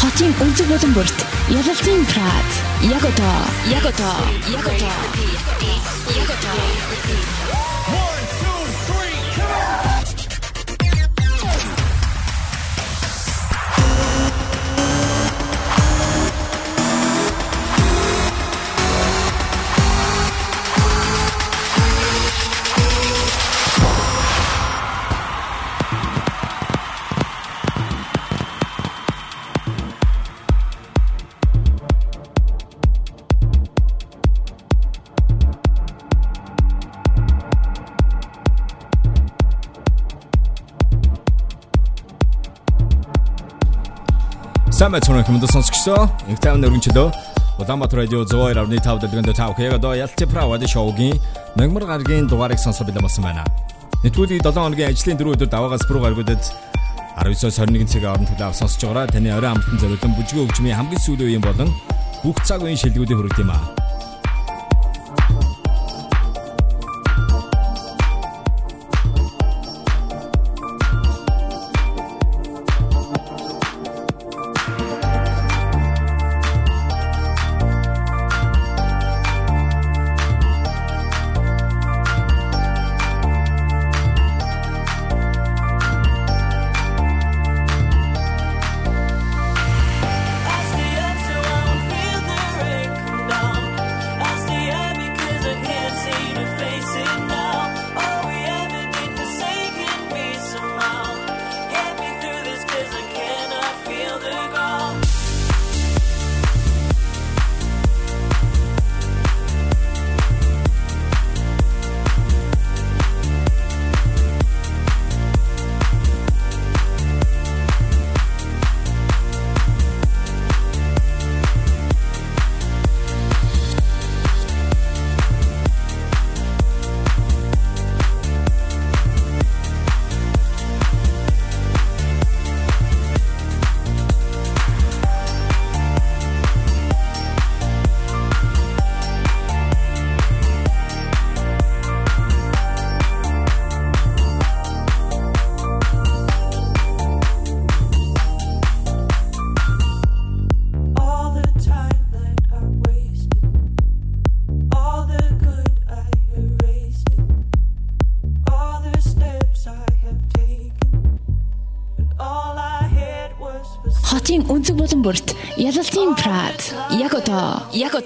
Хотын өнцөг болон бүрт ялалтын прад. Яг одоо, яг одоо, яг одоо. Яг одоо. Сайн байцгаана хүмүүс сонсогчдоо. Инх тайван өргөнчлөө. Улаанбаатар радио 102.5 дэлгэнд тав хэрэг одоо Ялти Правад шоугийн нагмар гаргийн дугаарыг сонсох бэлэн болсон байна. Нэвтрүүлгийг 7 хоногийн ажлын 4 өдөр даваагаас бүрүү гаргуудад 19-с 21 цагийн орон төлөө сонсож байгаараа таны орой амтан зориулсан бүжгийн хөгжмийн хамгийн сүүлийн үеийн болон бүх цаг үеийн шилдэгүүдийг хүргэх юм аа.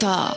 Talk.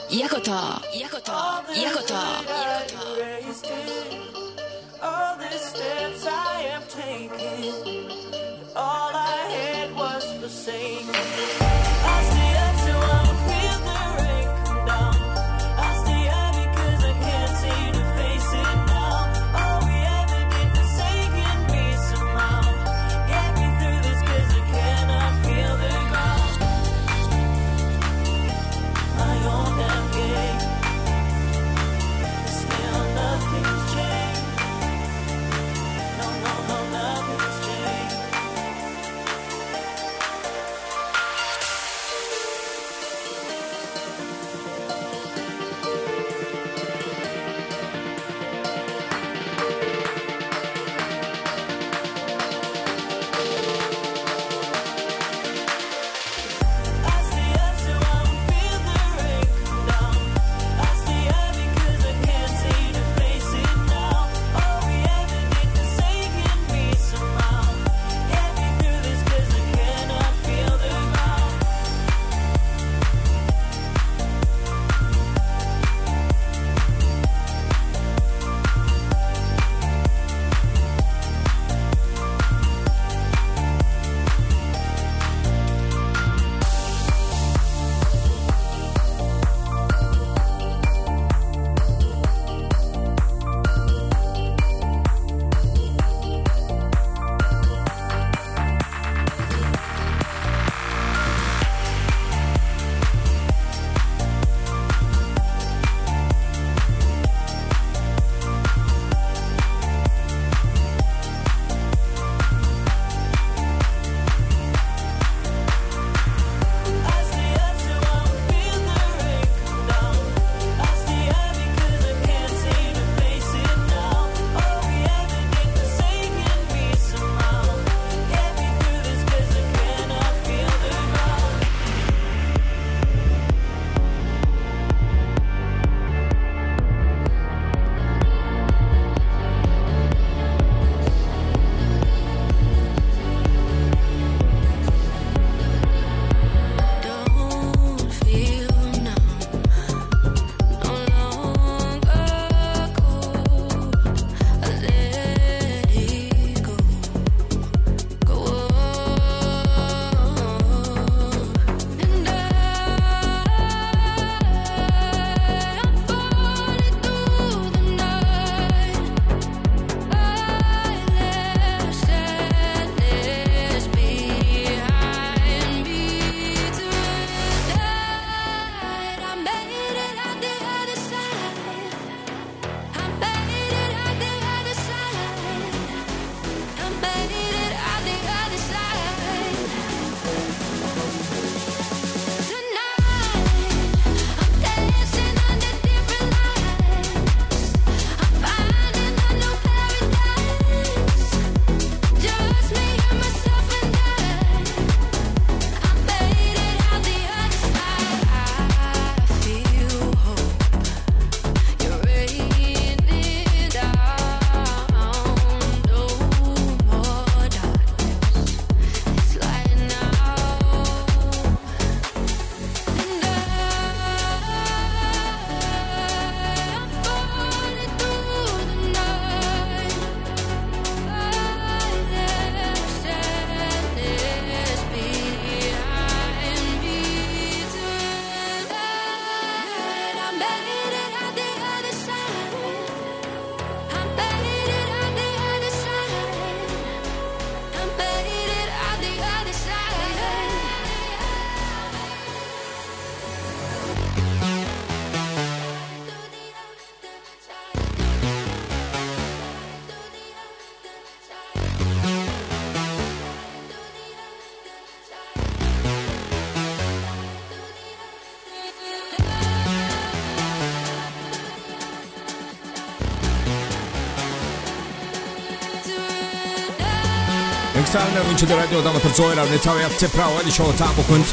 Сагнаар өнчил радио дамаг төрцөөр авны цав явц правын шоу таамагт.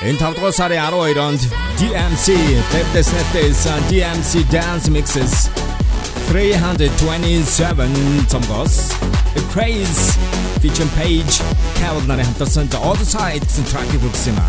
Энэ 5 дугаар сарын 12-нд DMC Tapdes Nettes and DMC Dance Mixes 327 цомгос The Craze featuring Page Cavalier хамтарсан The Other Side-ийн track-ийг үзсэн юм аа.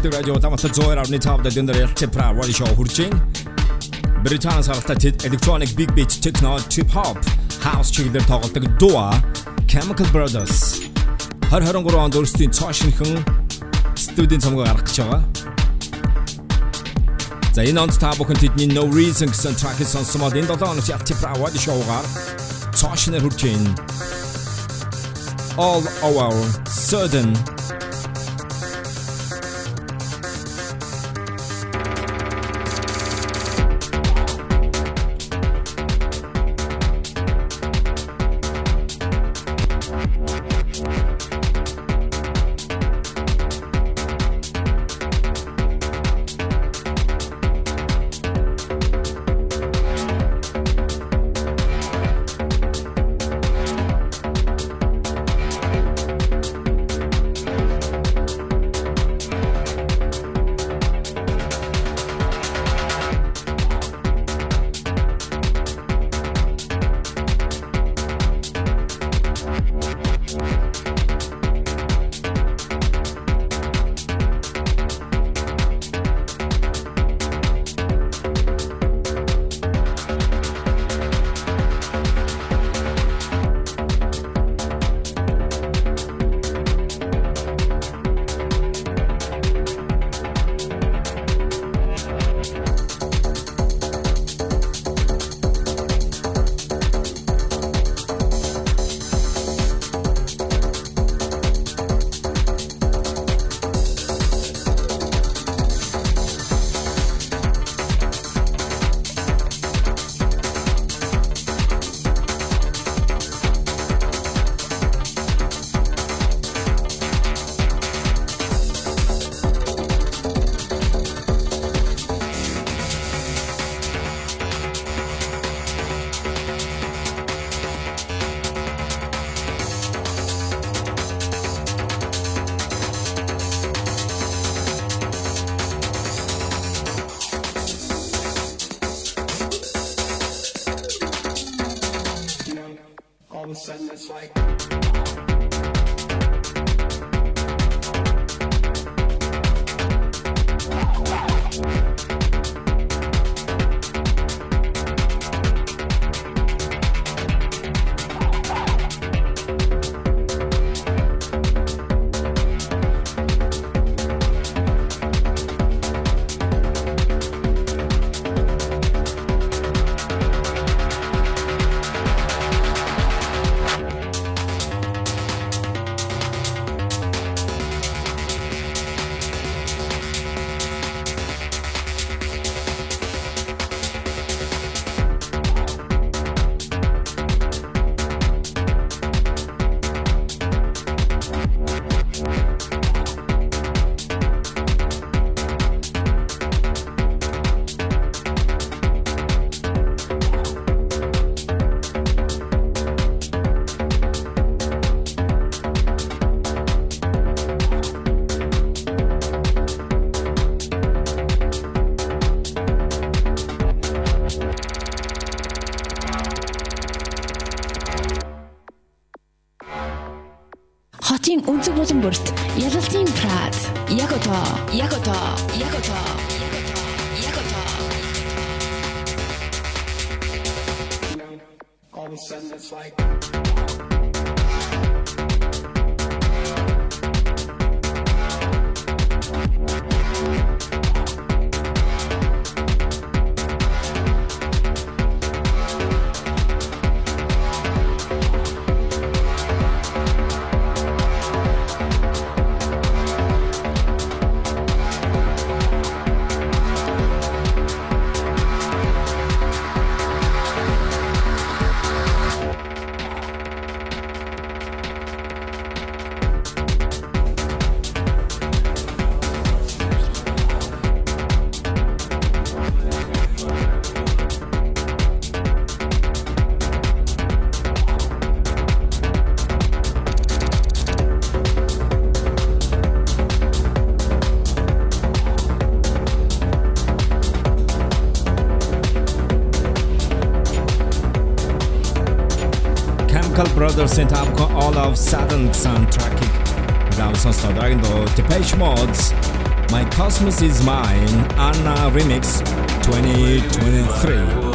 Шилдэг радио зөөр авны тав дээр дэндэр ялцпра вали шоу хурчин Британс харалтаа electronic big beat techno trip hop house чиглэлээр тоглодог Dua Chemical Brothers. 2023 онд өөрсдийн цоо шинхэн студийн цомгоо гаргах гэж байгаа. За энэ онд та бүхэн тэдний No Reason гэсэн track-ийг сонсомод энэ 7 оног ялцпра вали шоугаар цоо шинээр хурчин All Our Sudden sent up all of sudden soundtrack without soundtrack the Depeche Mode's My Cosmos Is Mine Anna Remix 2023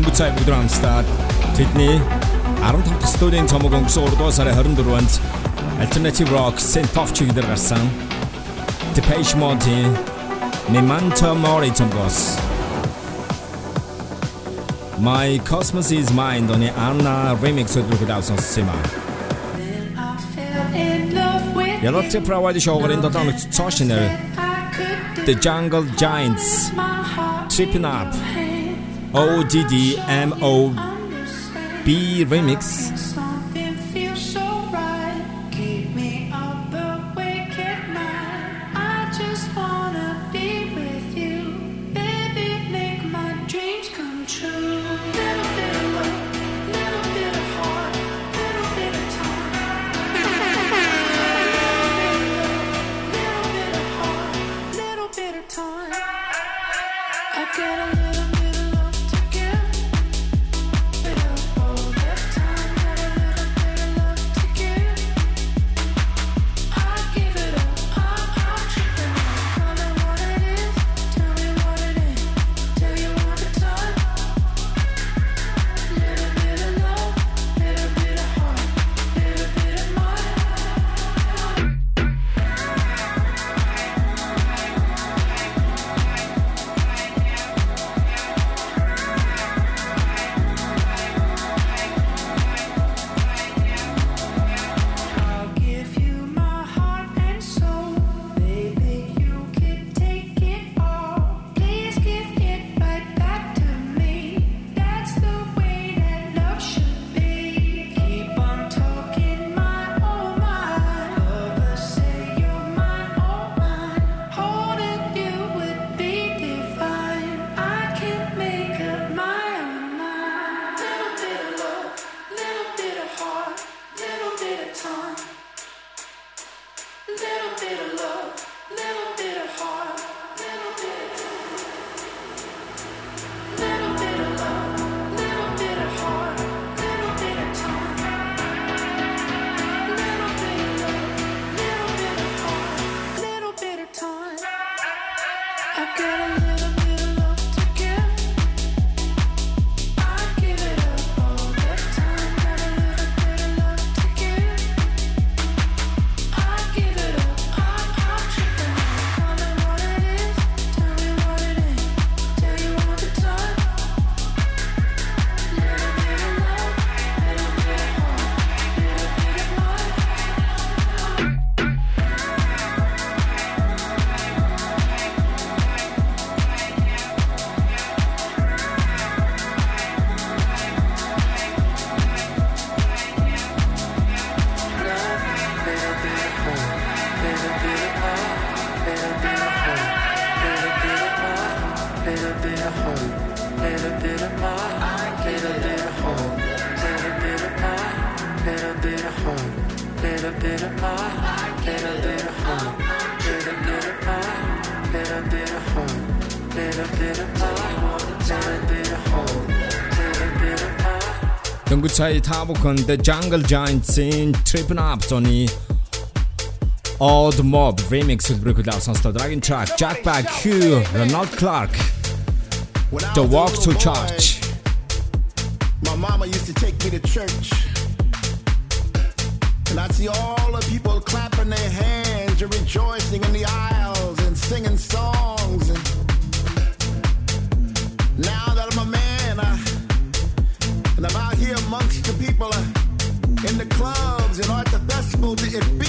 дөнгөж цай бүгд хамтдаа тэдний 15 дахь студийн цомог өнгөрсөн 3 дугаар сарын 24-нд Alternative Rock Synth Pop чигээр гарсан Depeche Mode Memento Mori цомгоос My Cosmos is Mine доны Anna remix өдрөг давсан сима. Ялалт правади шоугарын дотоод цоошнэр The Jungle Giants Tripping Up ODD MOB remix Con The Jungle Giants Scene Trippin' Up Tony. Odd Mob remix od Brook Dawson sto Dragon track. Jack Back Hugh Roland Clark. The Walk to Church. My mama used to take me to church. And I'd see all the people clapping their hands and rejoicing in the aisles and singing songs. Clubs and at the it feels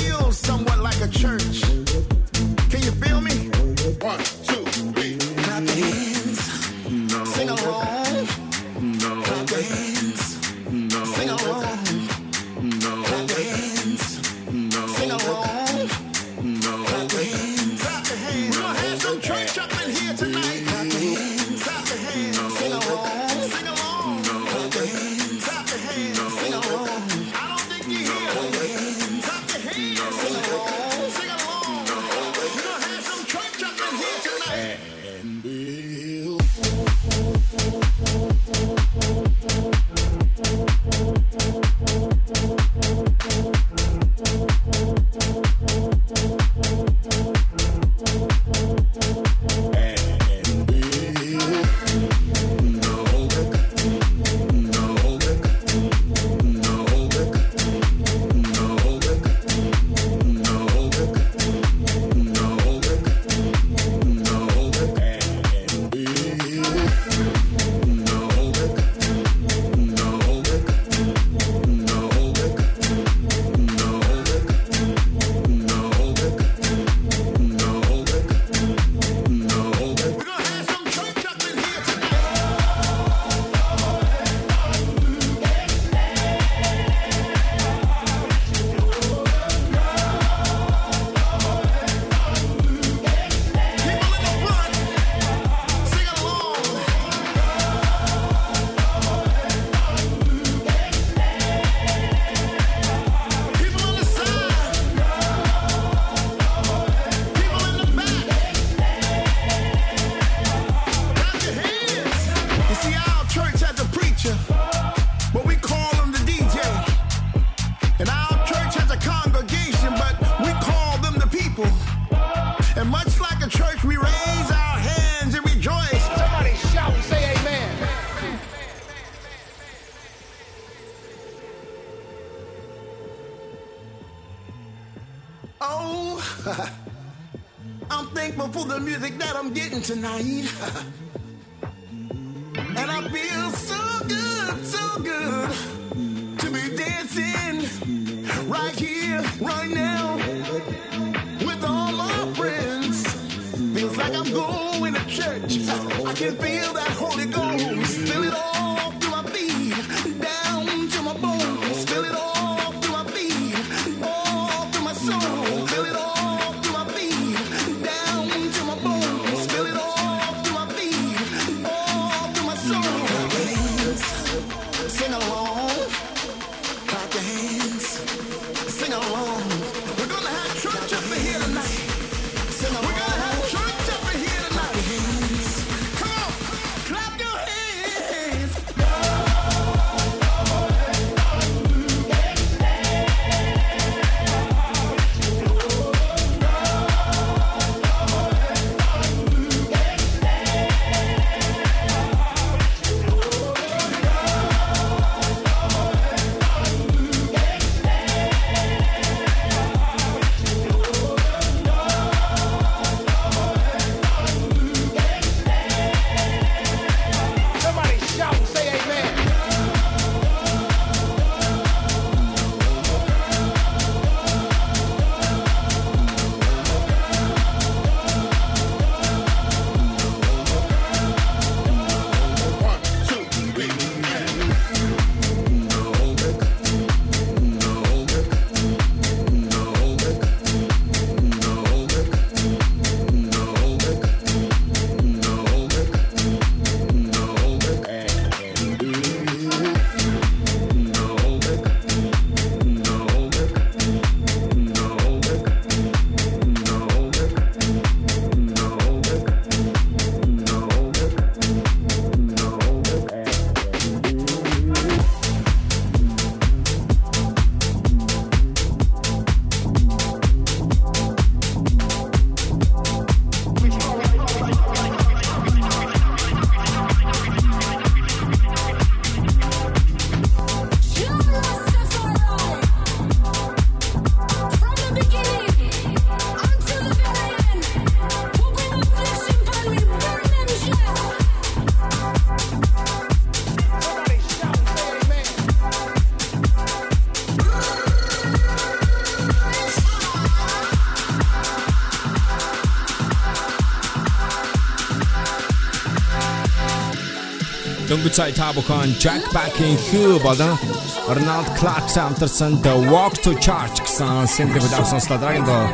бүгд та бүхэн Jack back in Cuba. болон Roland Clark-ийн The Walk to Church гэсэн single авсан слайдгийн доо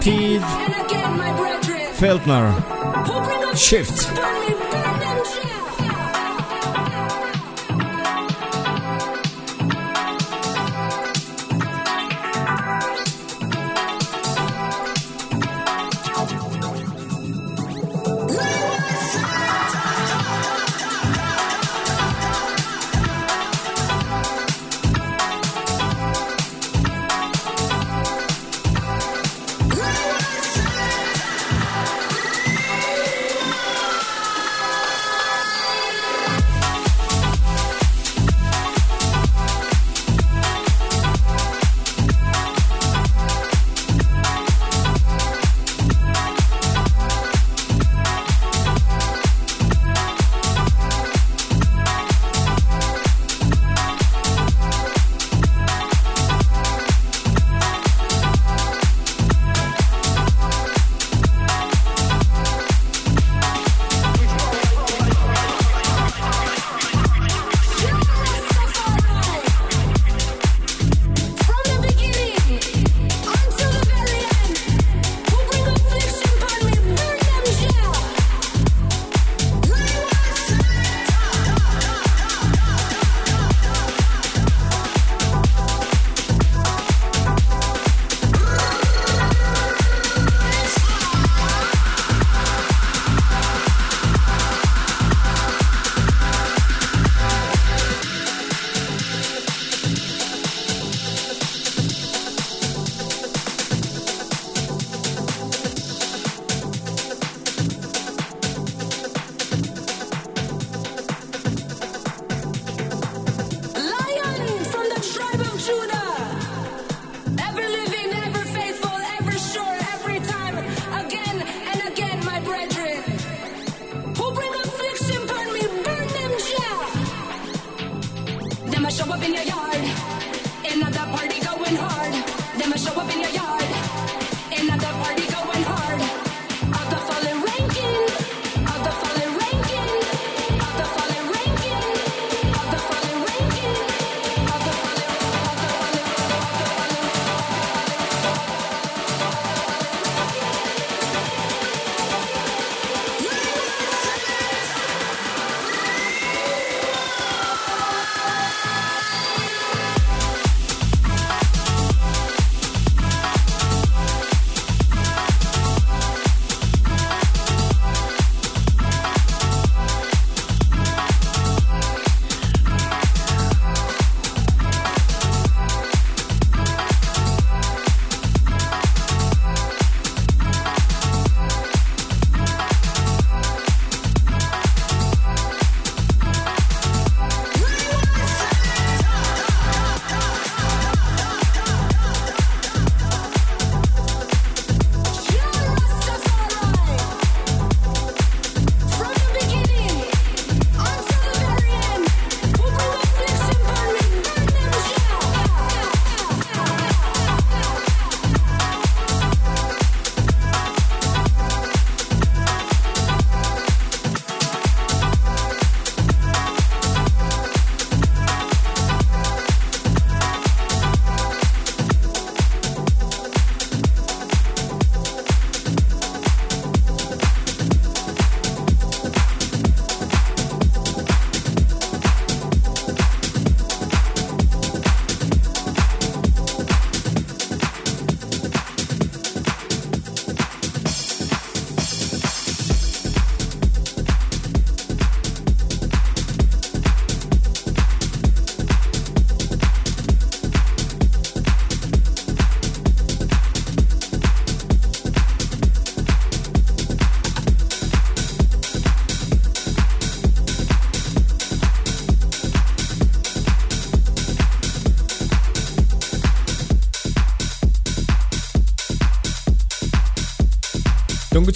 Pete Fuldner Shift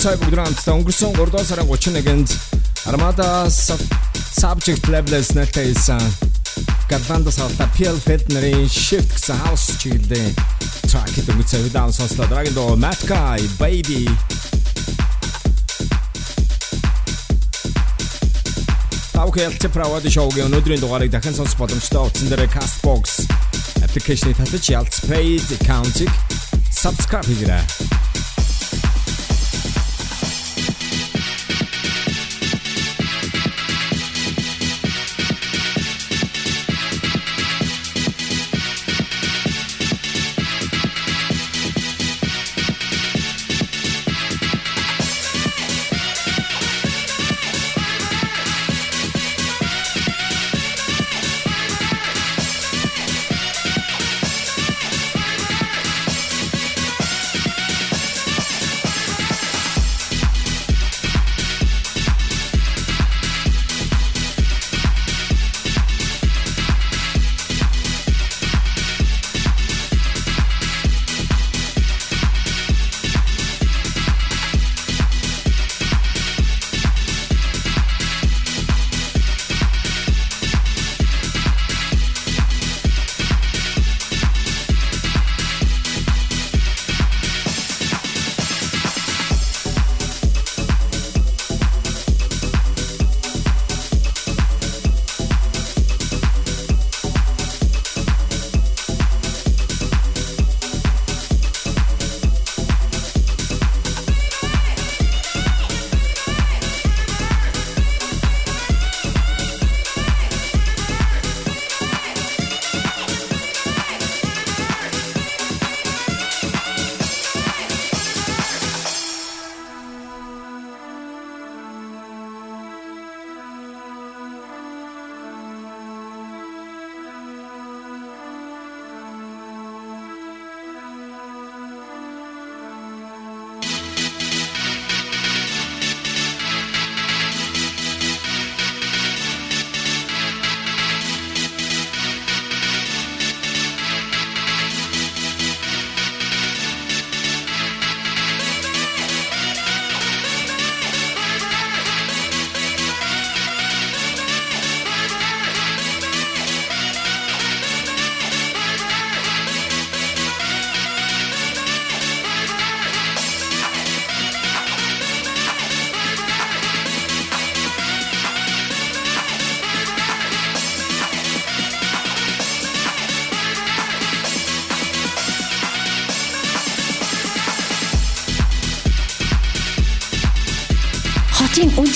цай бүгд хамтдаа өнгөрсөн 3 сарын 31-нд Armada Subject Label-с нэлтэйсэн Галландас хавта PL Fed-нэрийн Shift гэсэн house чиглэлийн track дөнгөж цай удаан сонслоо. Дараагийн доо Matt Guy Baby Тавхэлт правад шоугийн өнөөдрийн дугаарыг дахин сонсох боломжтой утсан дээр Castbox application-ийг татаж ялц paid account-ийг subscribe хийгээрэй.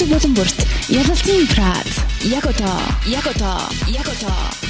Хотын өнцөг болон бүрт ялалтын прад. Яг одоо, яг одоо, яг одоо, яг одоо,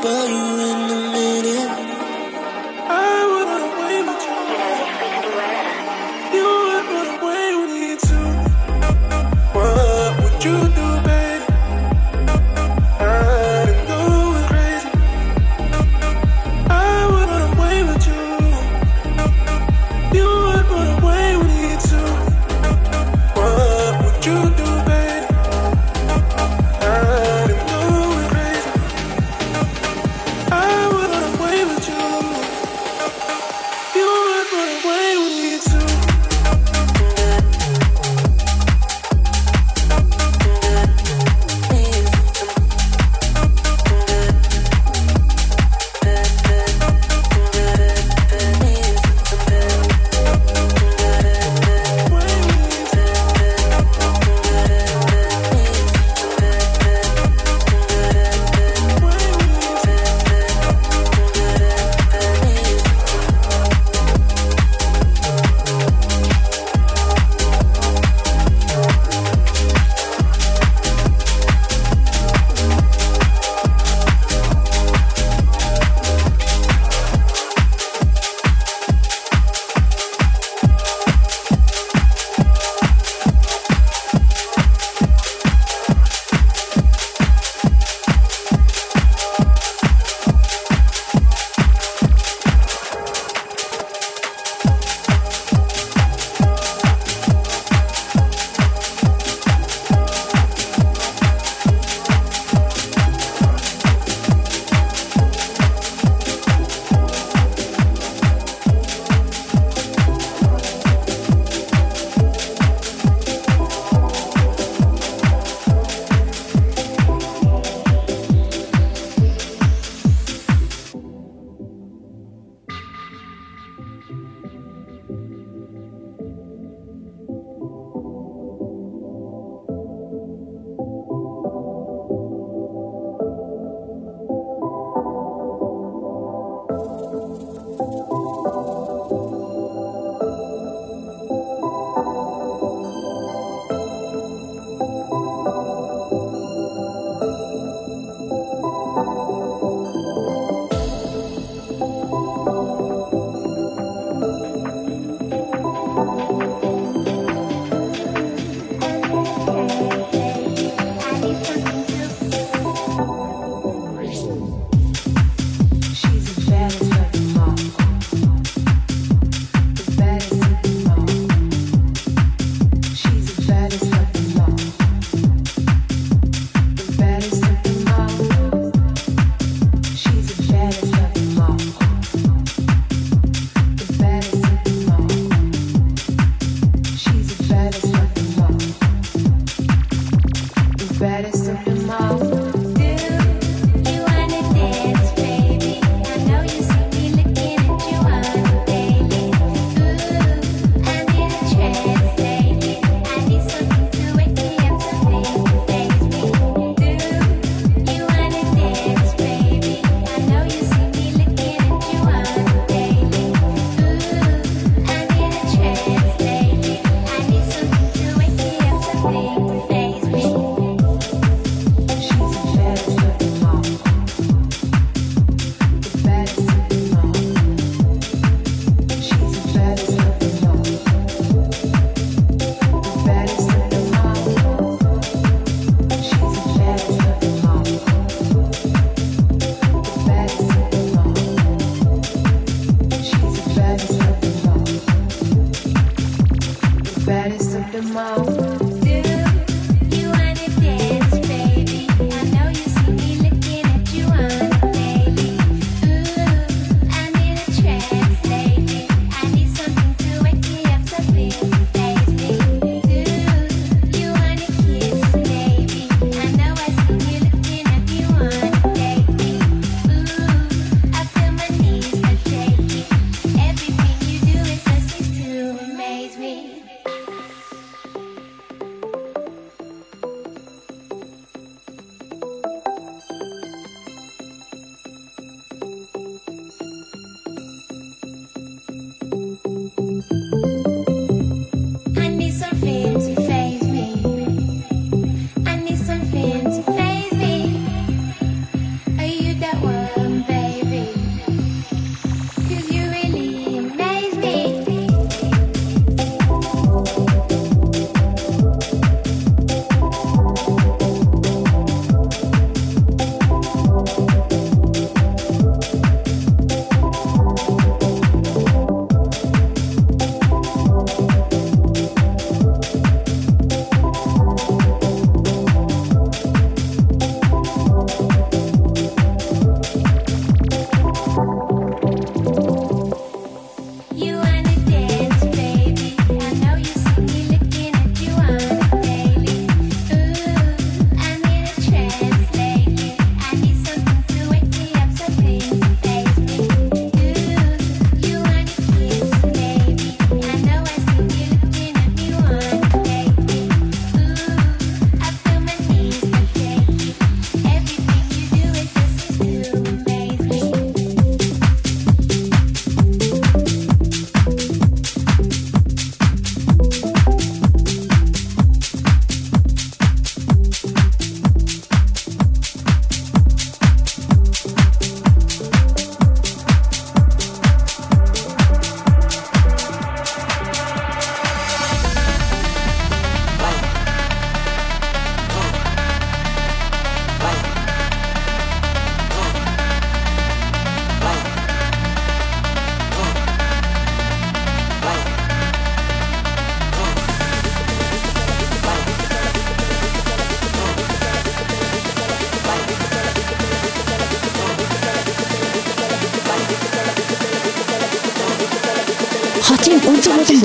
but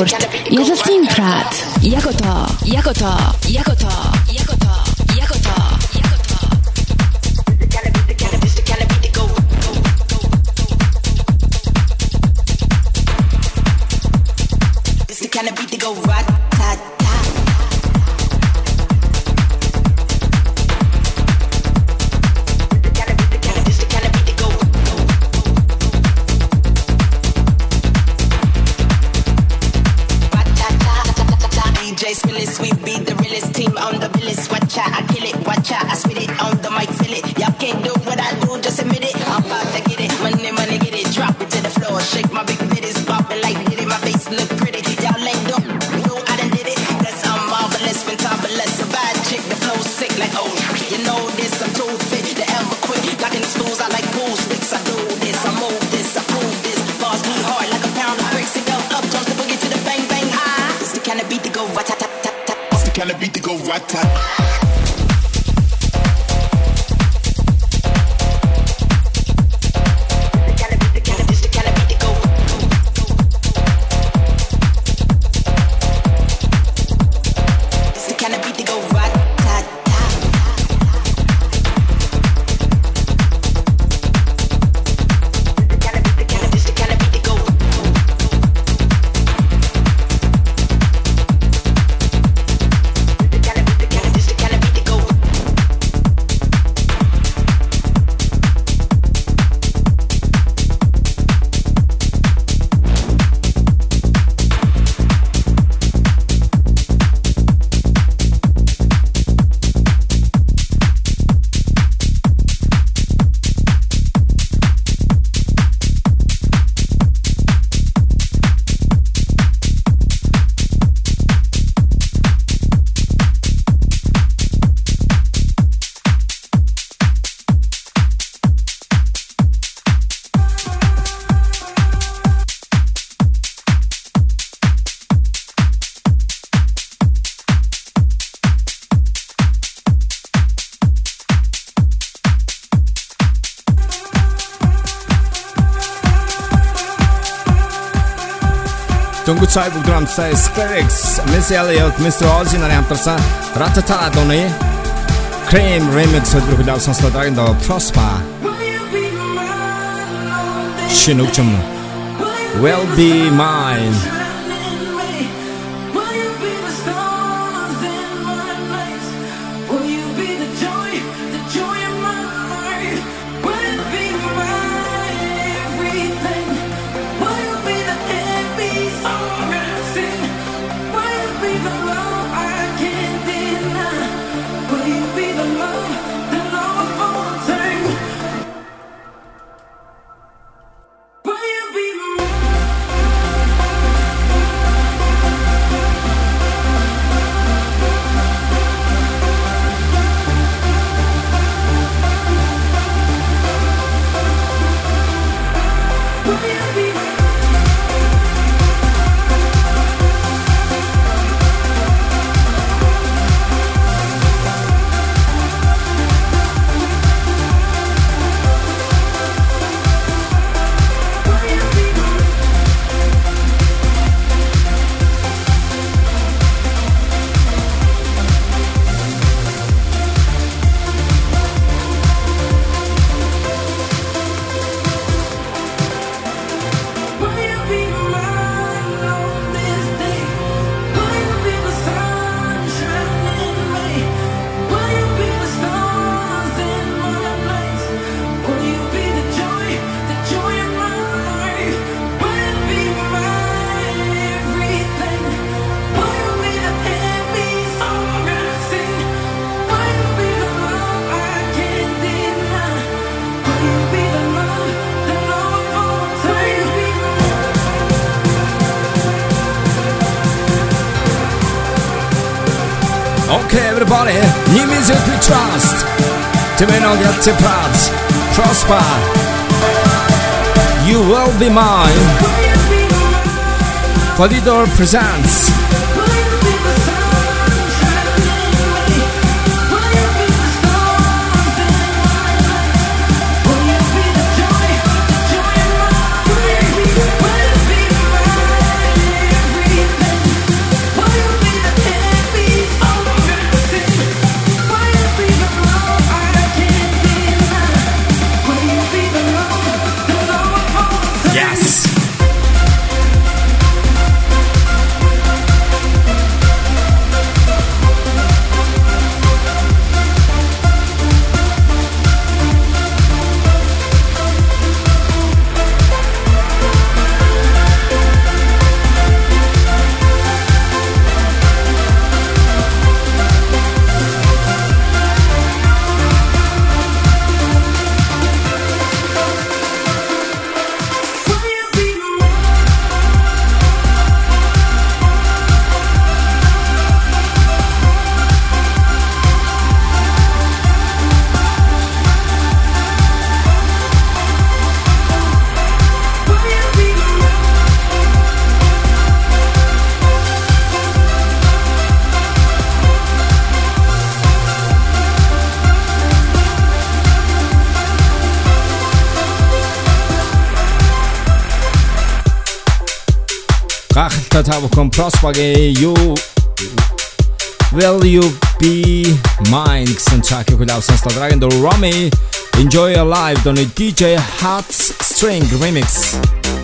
спорт. Ялалтын прад. Яг одоо. Яг одоо. Яг Chaibu Grand Size Skrillex, Missy Elliott, Mr. Oizo нарийн хамтарсан Ratata дууны KREAM Remix хөтөлбөр хүлээв сонслоо дараагийн доо Prospa. Шинэ үгчм Will be mine. body, new music we trust. To men all get to prods, Prospa. You will be mine. Polydor presents from Prospage, you will you be mine? Ksęczaki Hulawson Stadragon do Romy. Enjoy your life on a DJ Heartstring remix.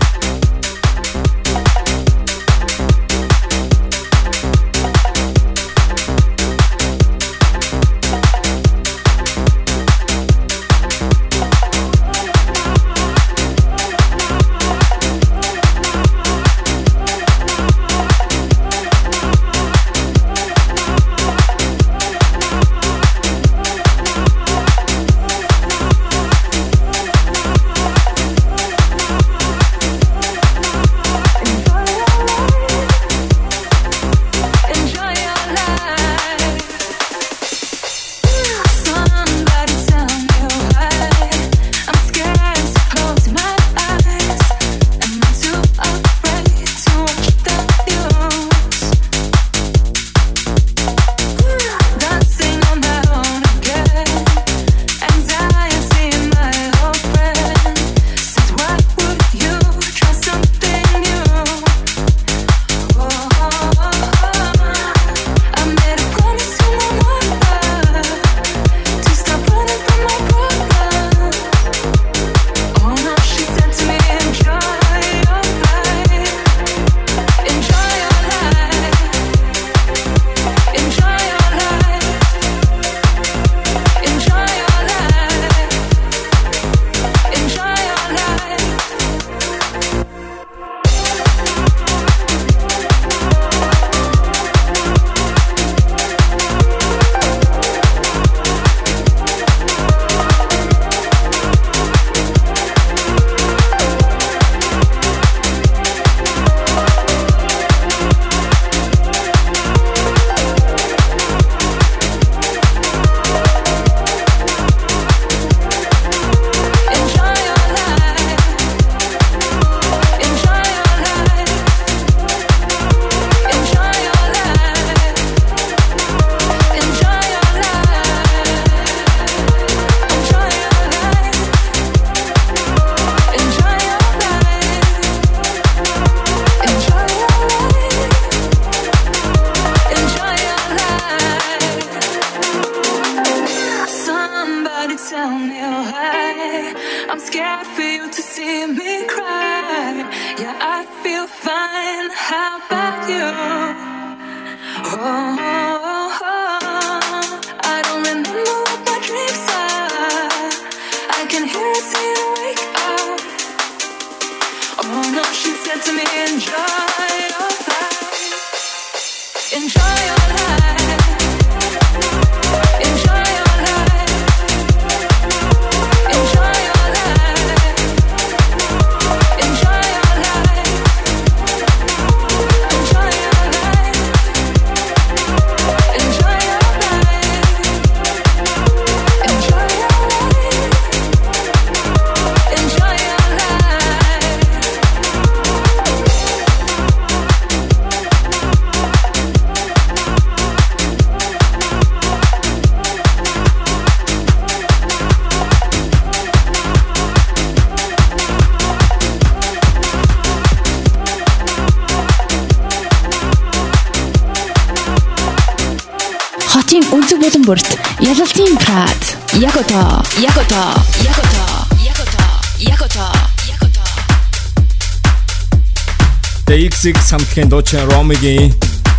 3개 도체 로미기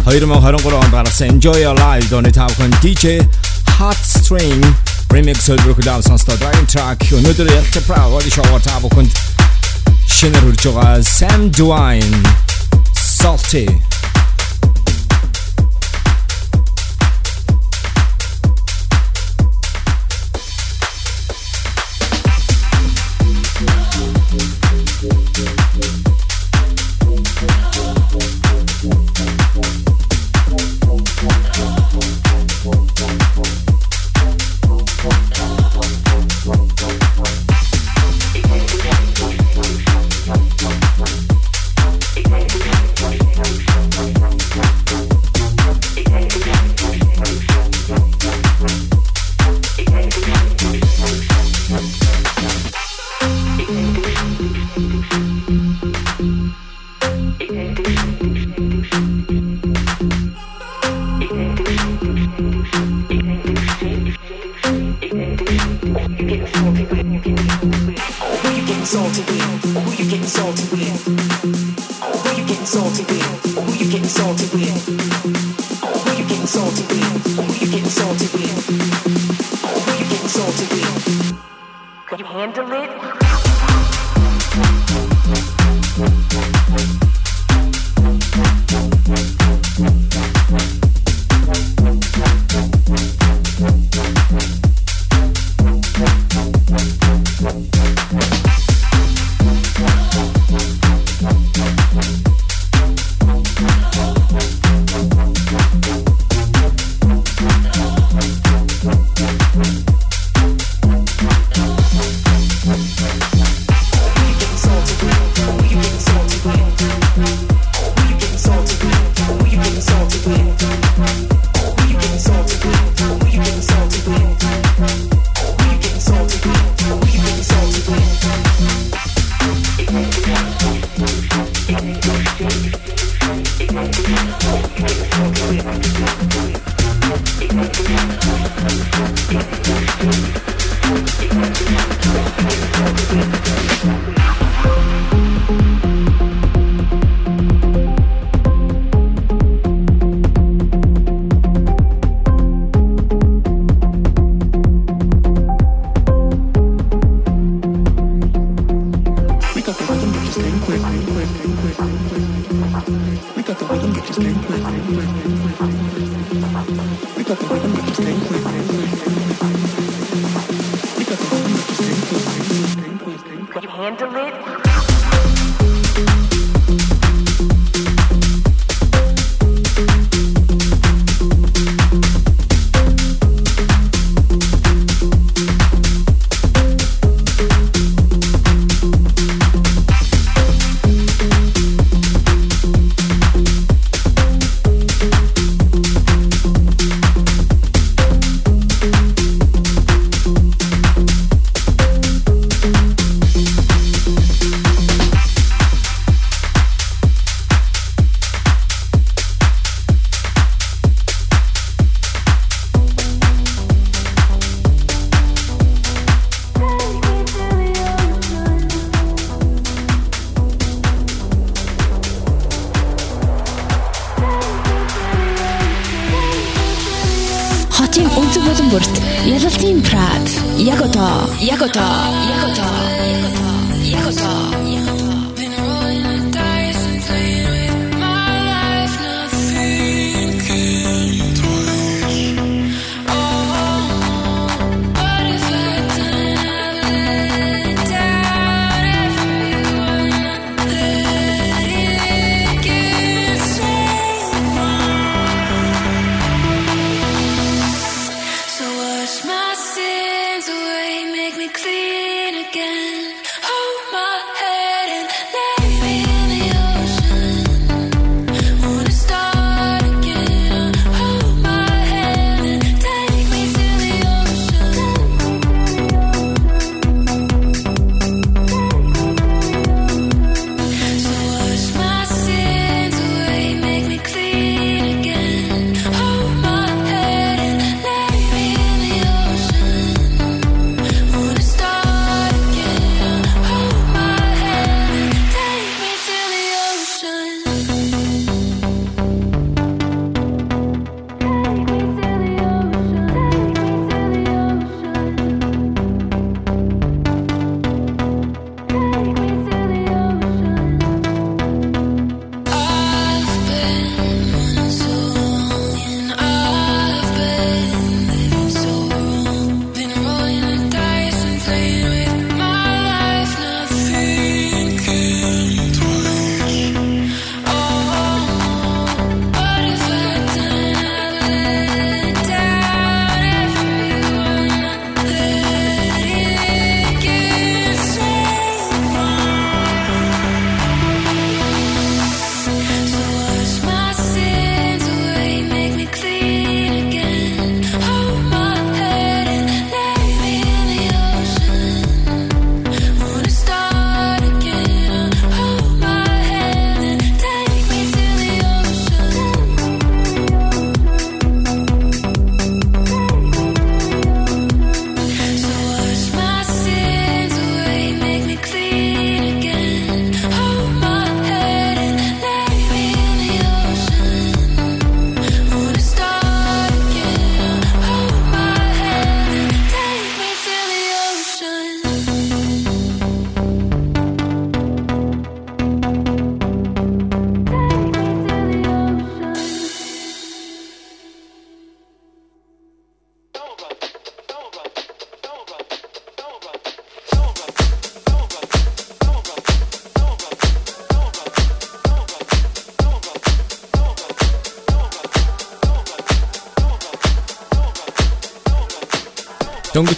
허이름은 허름고로 따라서 Enjoy Your Life 돈이 타오건 DJ Hot String 리믹스를 부르고 다음 선스터 드라이브 트랙 오늘들의 약체 프라우 어디 쇼와 타오건 신을 훌쩍아 Sam Dwayne Salty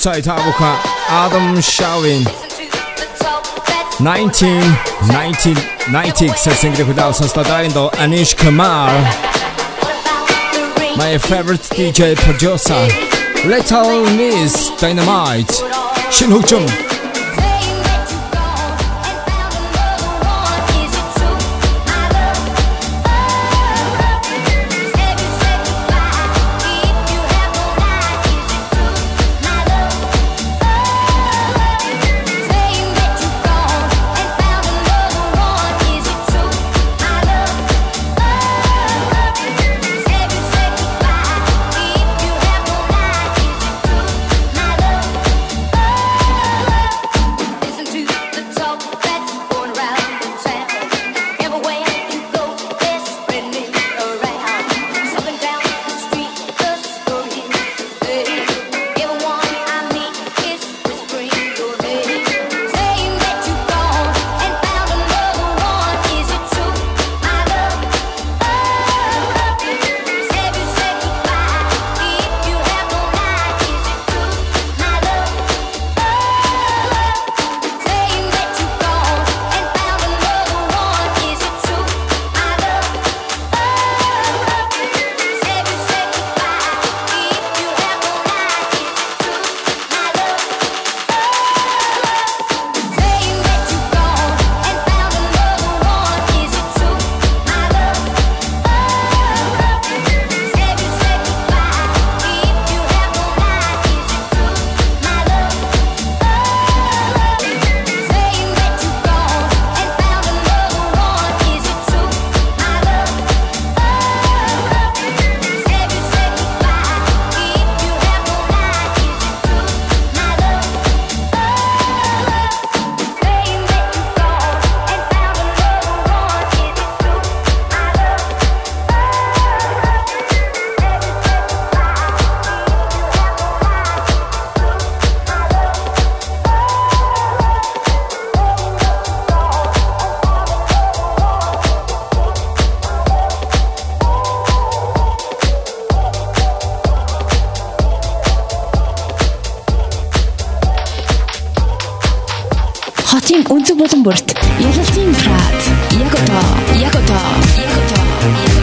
Outside Haruka, Adam Shavin 1996させてくださったダインド Anish Kumar. My favorite DJ producer Little Miss Dynamite. Shin 新北町 хотын өнцөг булан бүрт. Ялалтын прат яг одоо яг одоо яг одоо.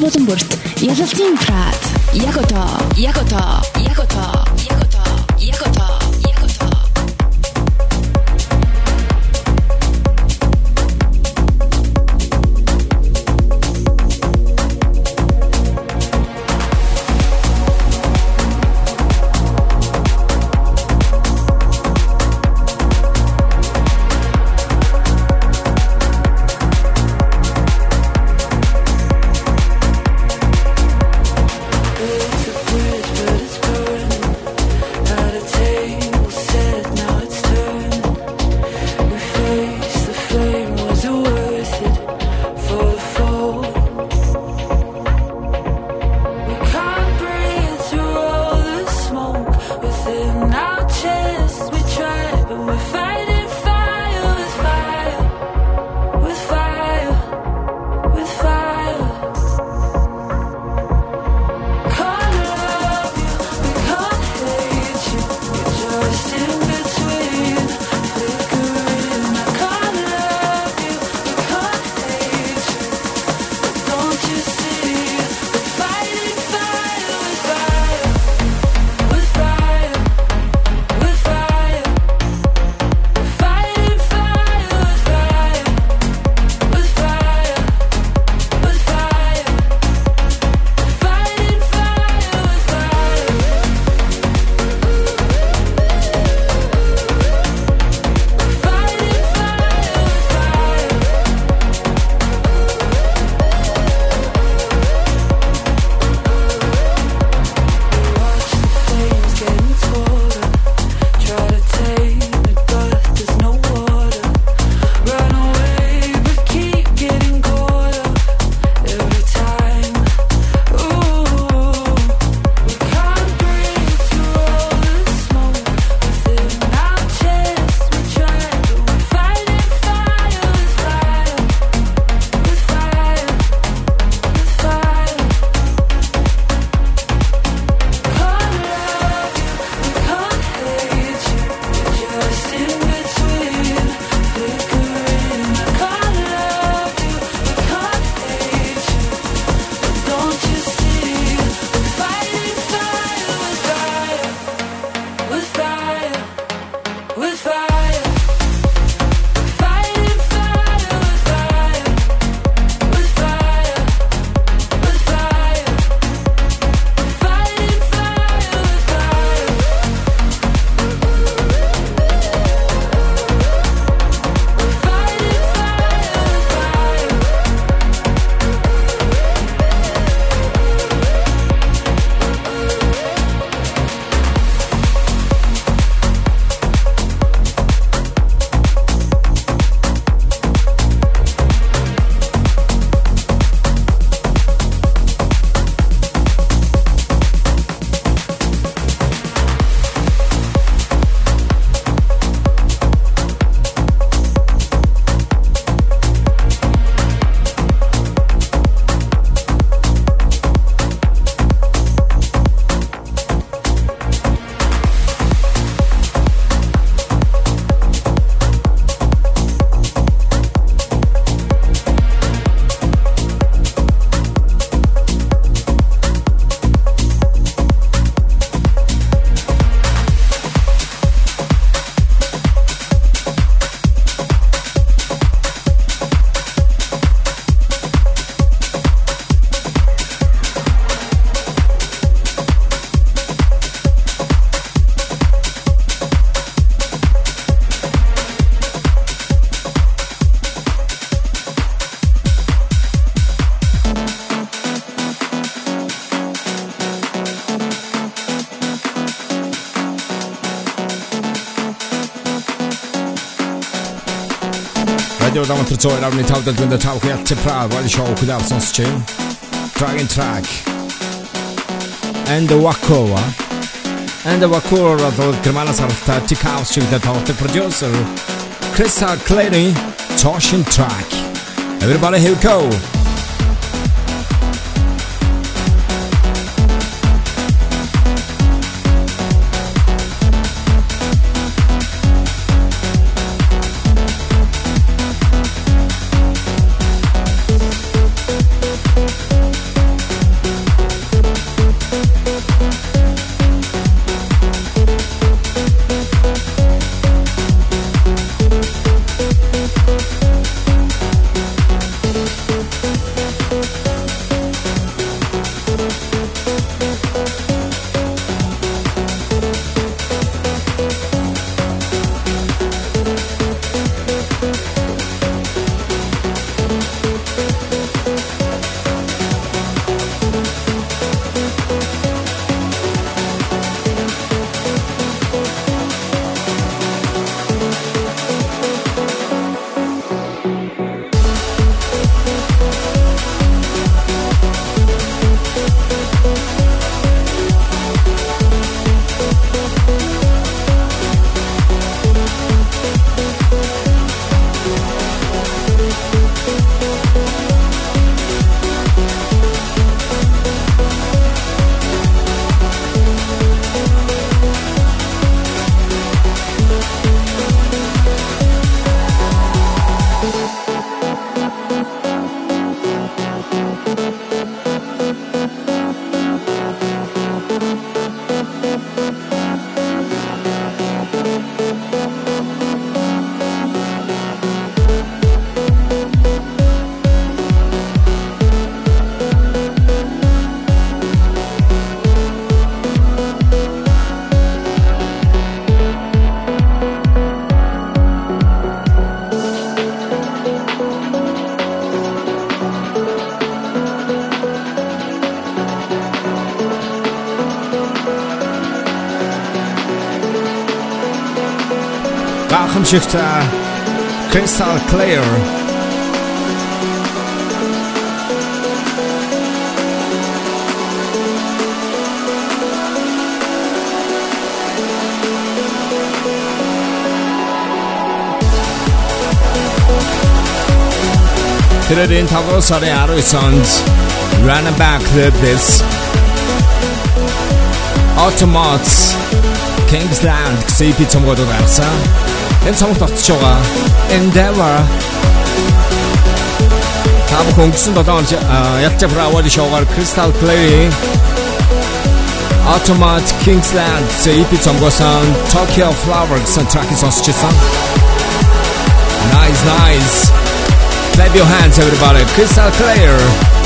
болон бүрт ялалтын прат. Яг одоо яг одоо. co ravni tautet będę czał jak cię prawa, ale się okudał są z czym. Track and track. And the Wakowa. And the Wakowa to odkrywana sarta Tikaus, czyli the tautet producer. Krystal Klear, Toshin track. Everybody here go. Projecta uh, Krystal Klear. Tredje intervjuet är det sons running back this Automats Kingsland CP som versa. Энэ цомогт орцож байгаа Endeavor Тав хөнгөсөн 7 он ялч правали шоугаар Crystal Clay. Automat Kingsland. Гэсэн EP цомгоосон Tokyo Flower гэсэн track-ийг сонсчихсан. Nice nice. Clap your hands everybody. Crystal Clear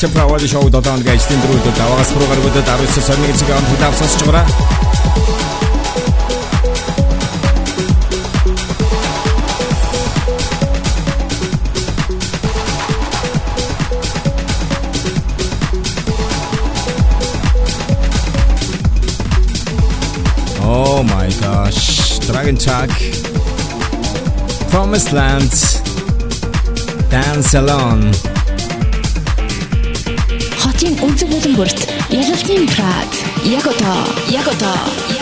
Окей, ялч правали шоу додоонд гэж тэмдрүүд даваагаас руу гаргуудад 19 сарны цаг амт тав сонсож байгаа. Oh my gosh. Dragon Tag. Promised Land. Dance Alone. Хотын өнцөг болон бүрт ялалтын Прад. Яг одоо, яг одоо,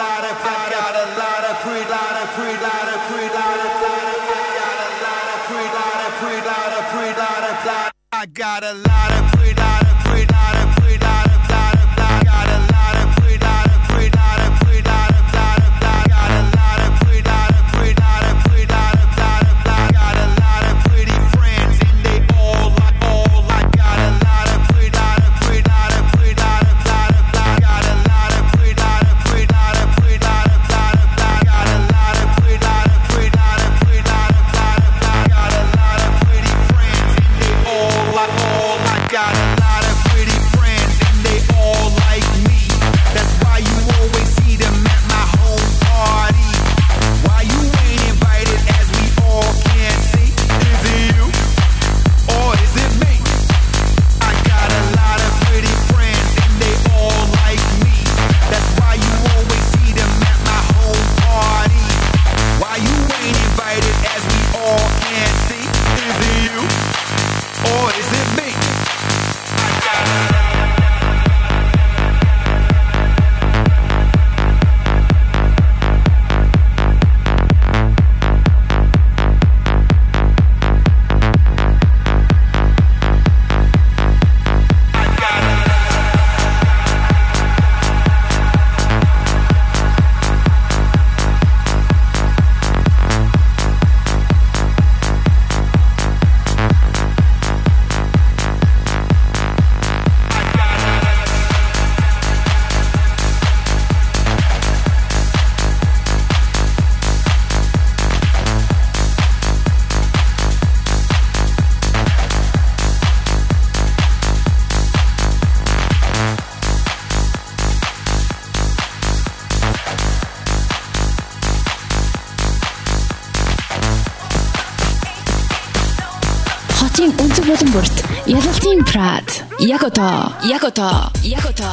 I got a lot of, lot of, lot of, I got a lot of, lot of, lot of, I got a lot of. ことやことやこと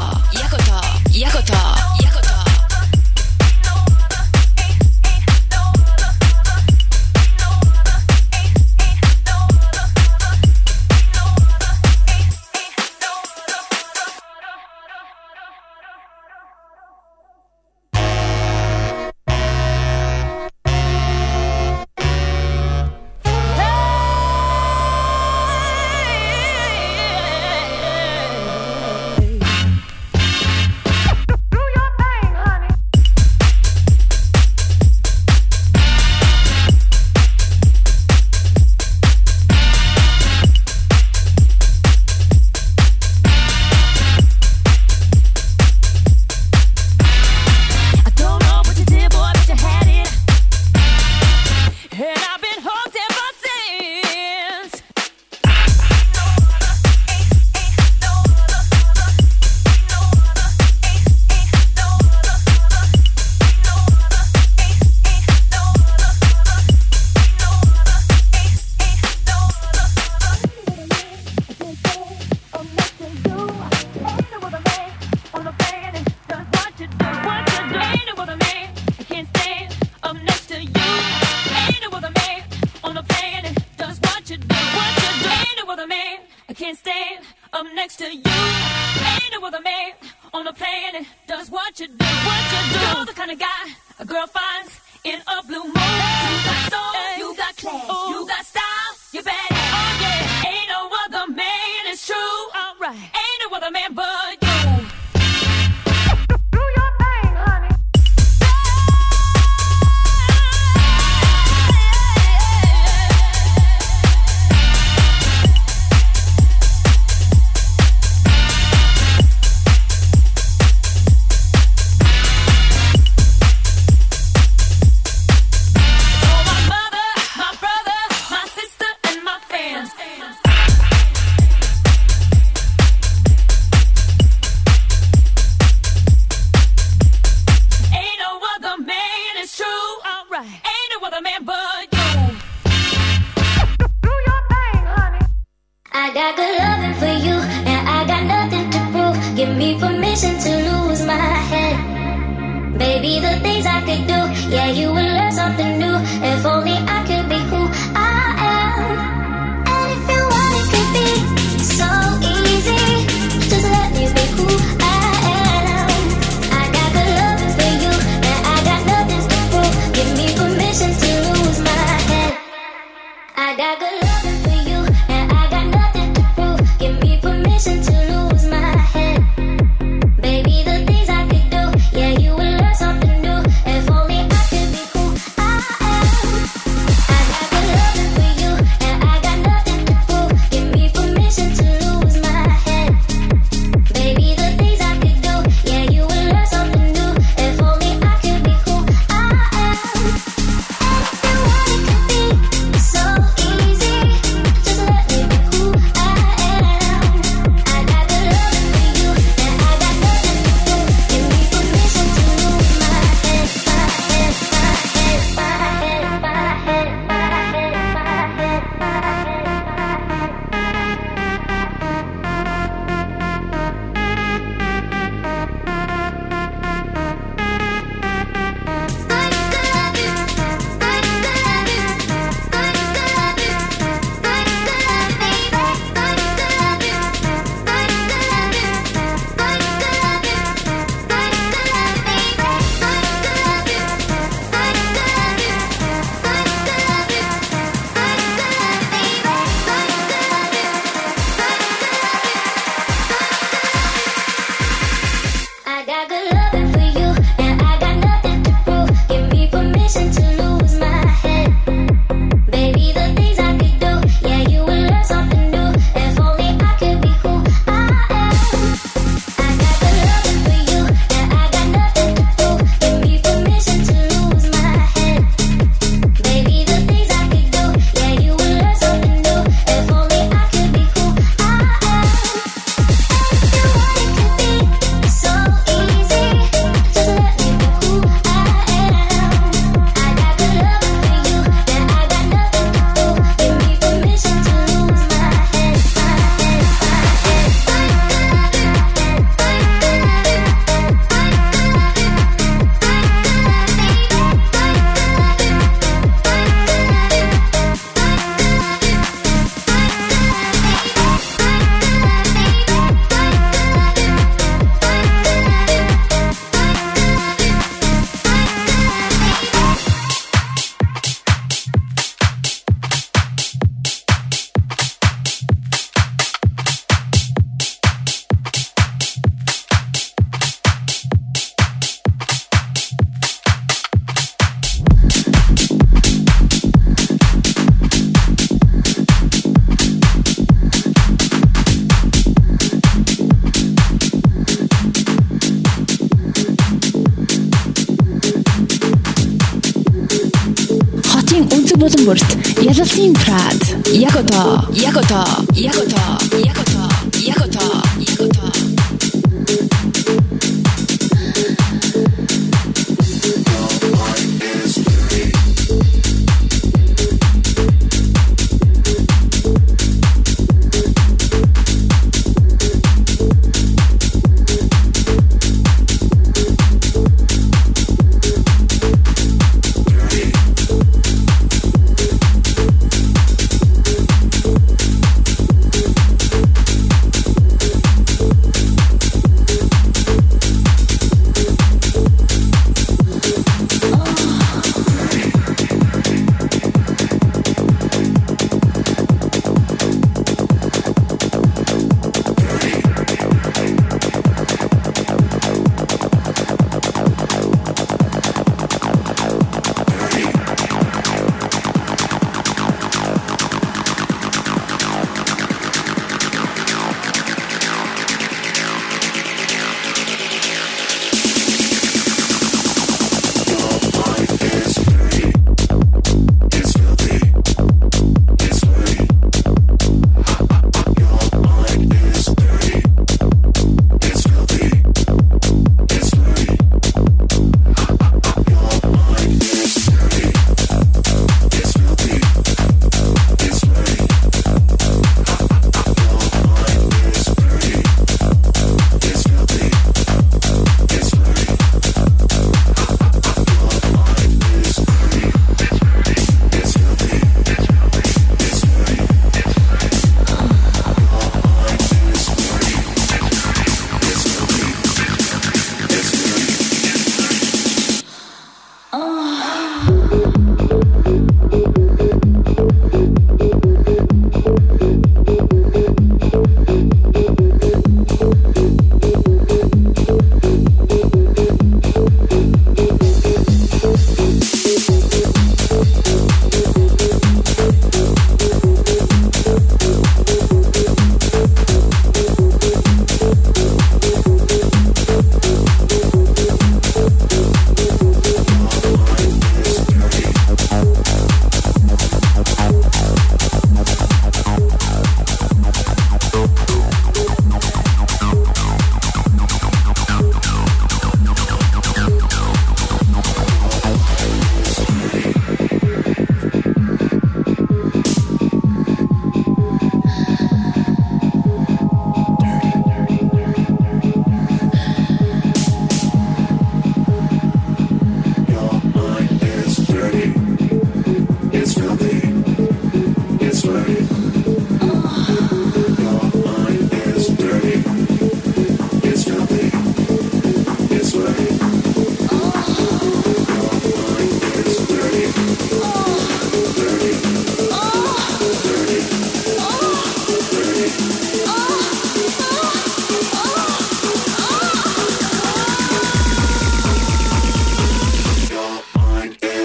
Ja za Simprad. Jako to, jako to, jako to, jako to.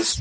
is.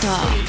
Stop.